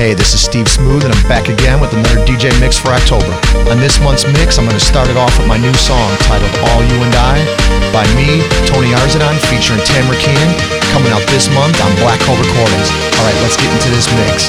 Hey, this is Steve Smooth, and I'm back again with another DJ mix for October. On this month's mix, I'm going to start it off with my new song titled All You and I by me, Tony Arzadon, featuring Tamara Keenan, coming out this month on Black Hole Recordings. All right, let's get into this mix.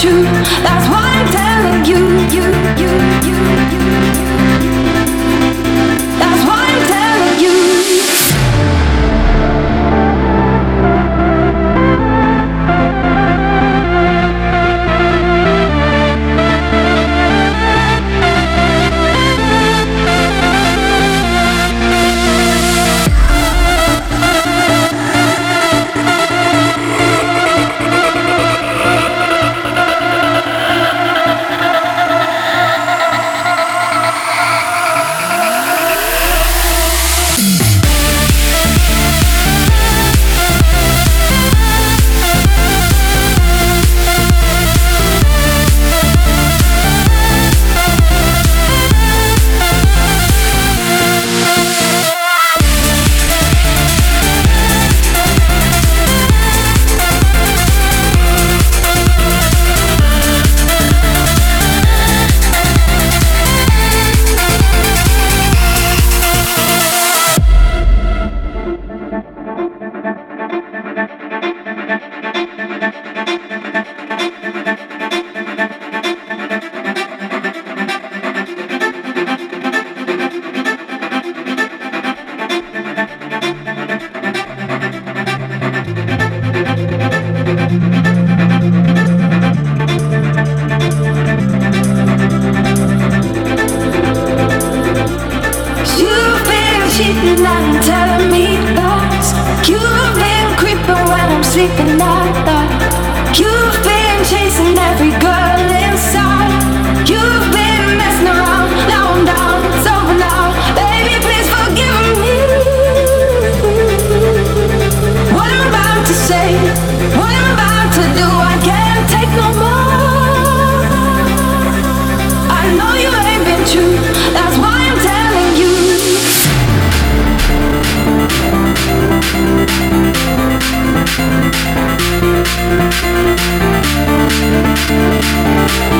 true. That's why I'm telling you, you, you. and every girl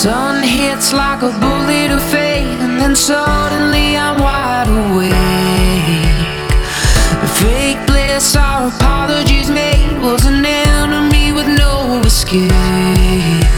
It's like a bullet of fate, and then suddenly I'm wide awake. Fake bliss our apologies made was an enemy with no escape.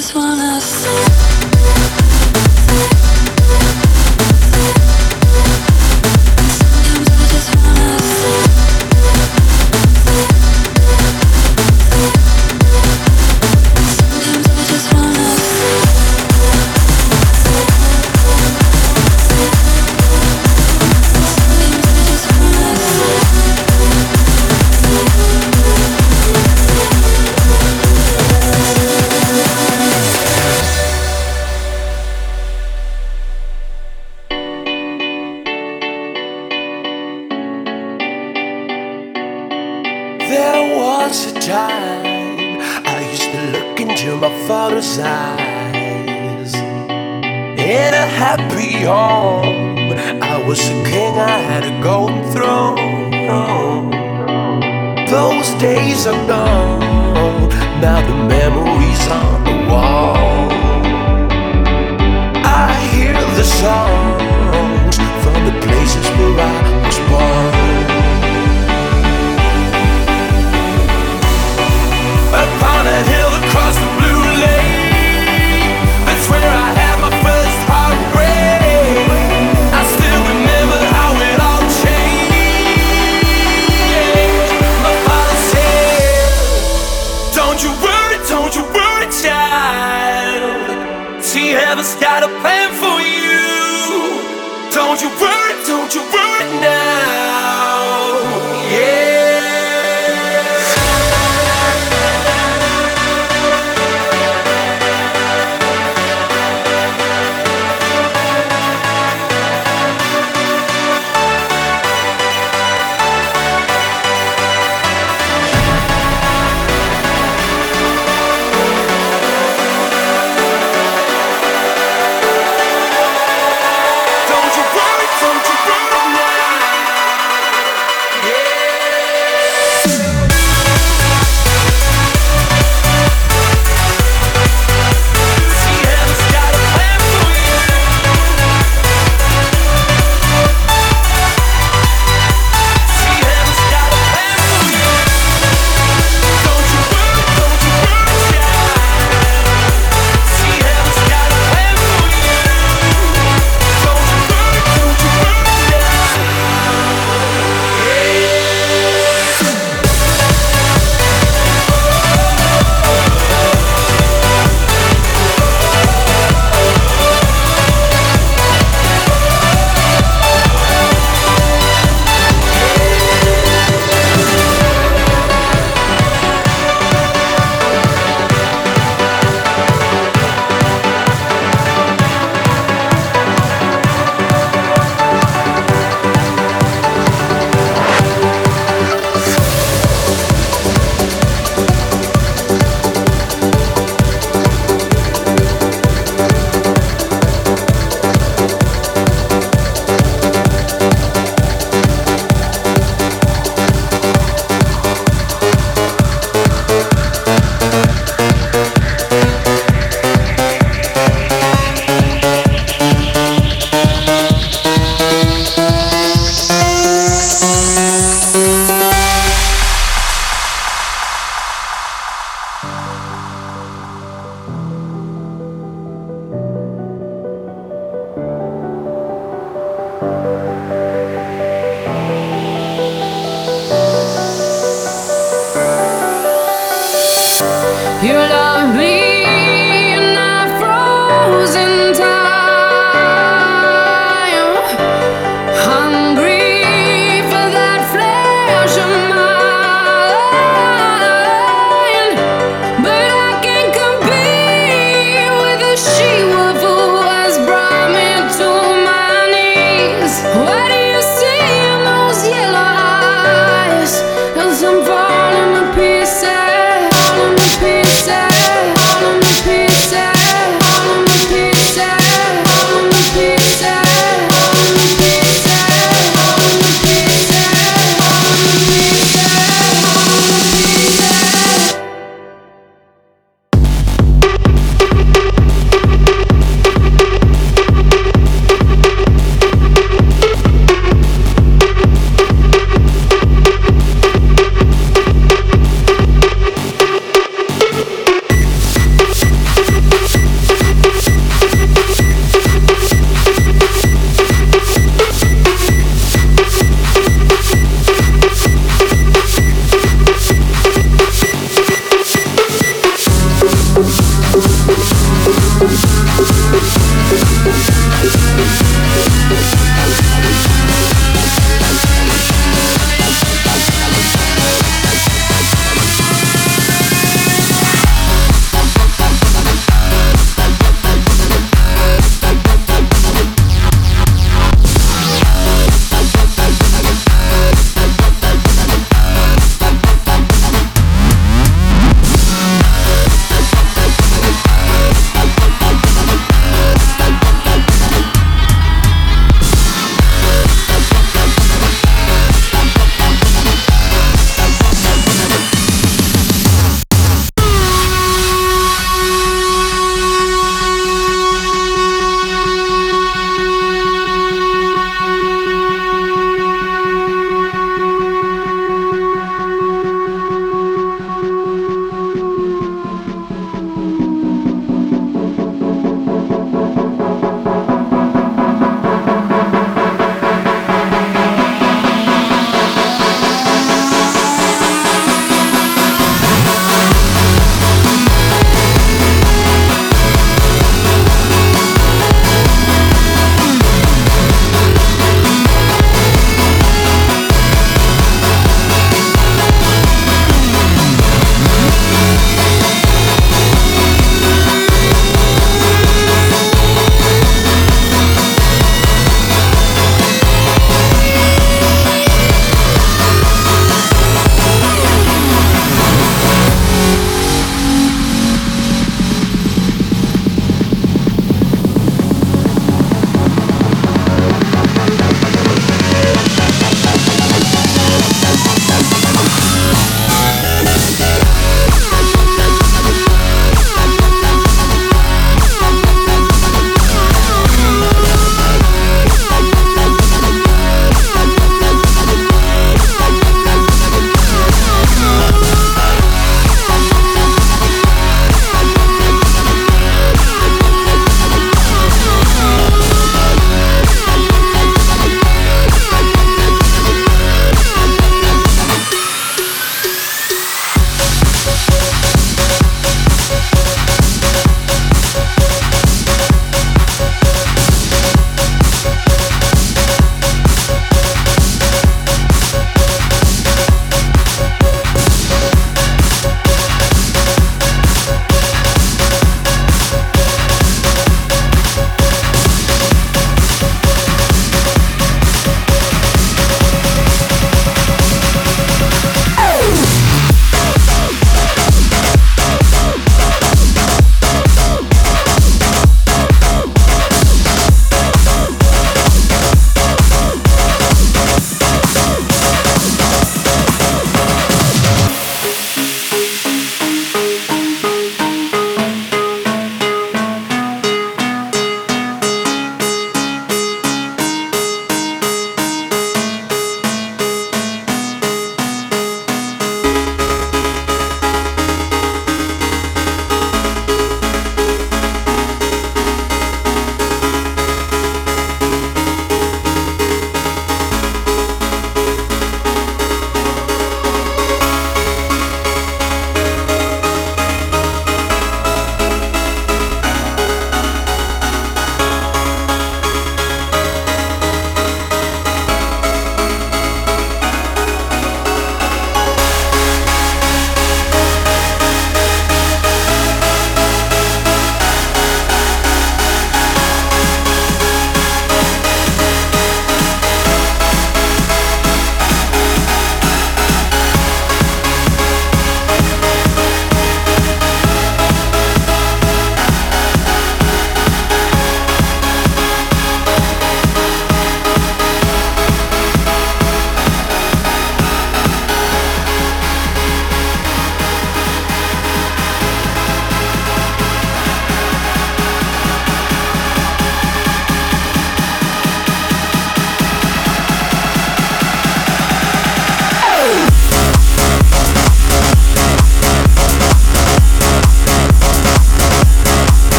happy home hear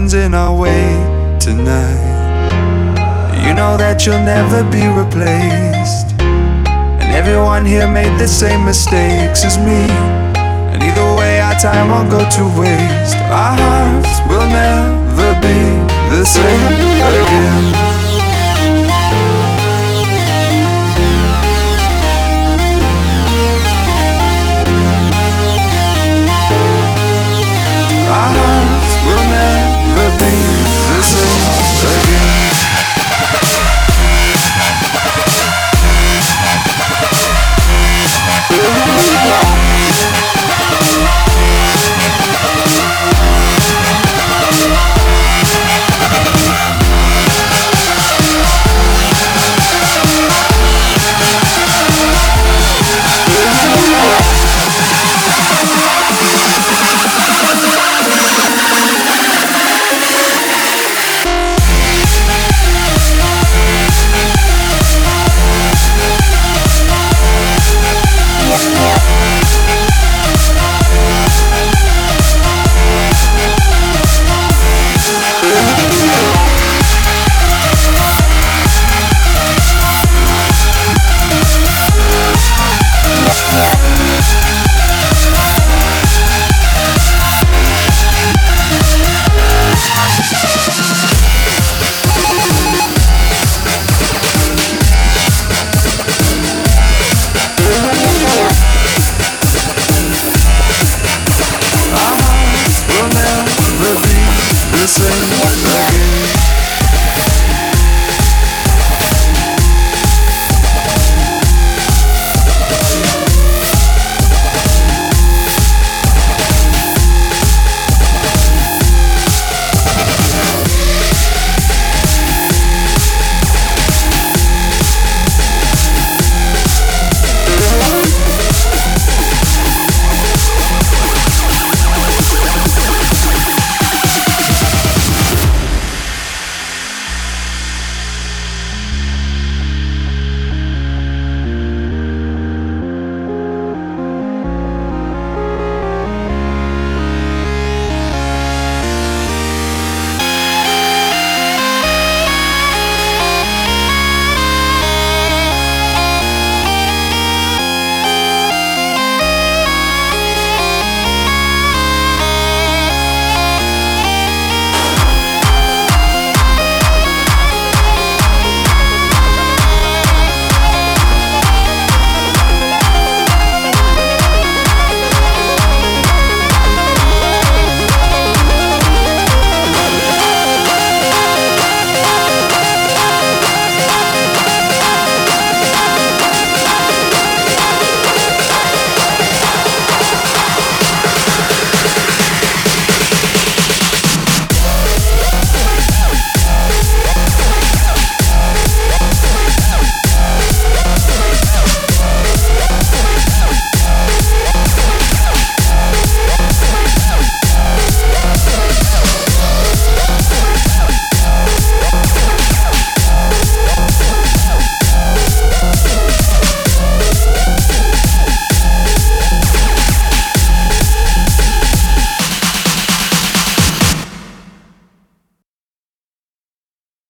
Nothing's in our way tonight. You know that you'll never be replaced. And everyone here made the same mistakes as me. And either way, our time won't go to waste. Our hearts will never be the same again.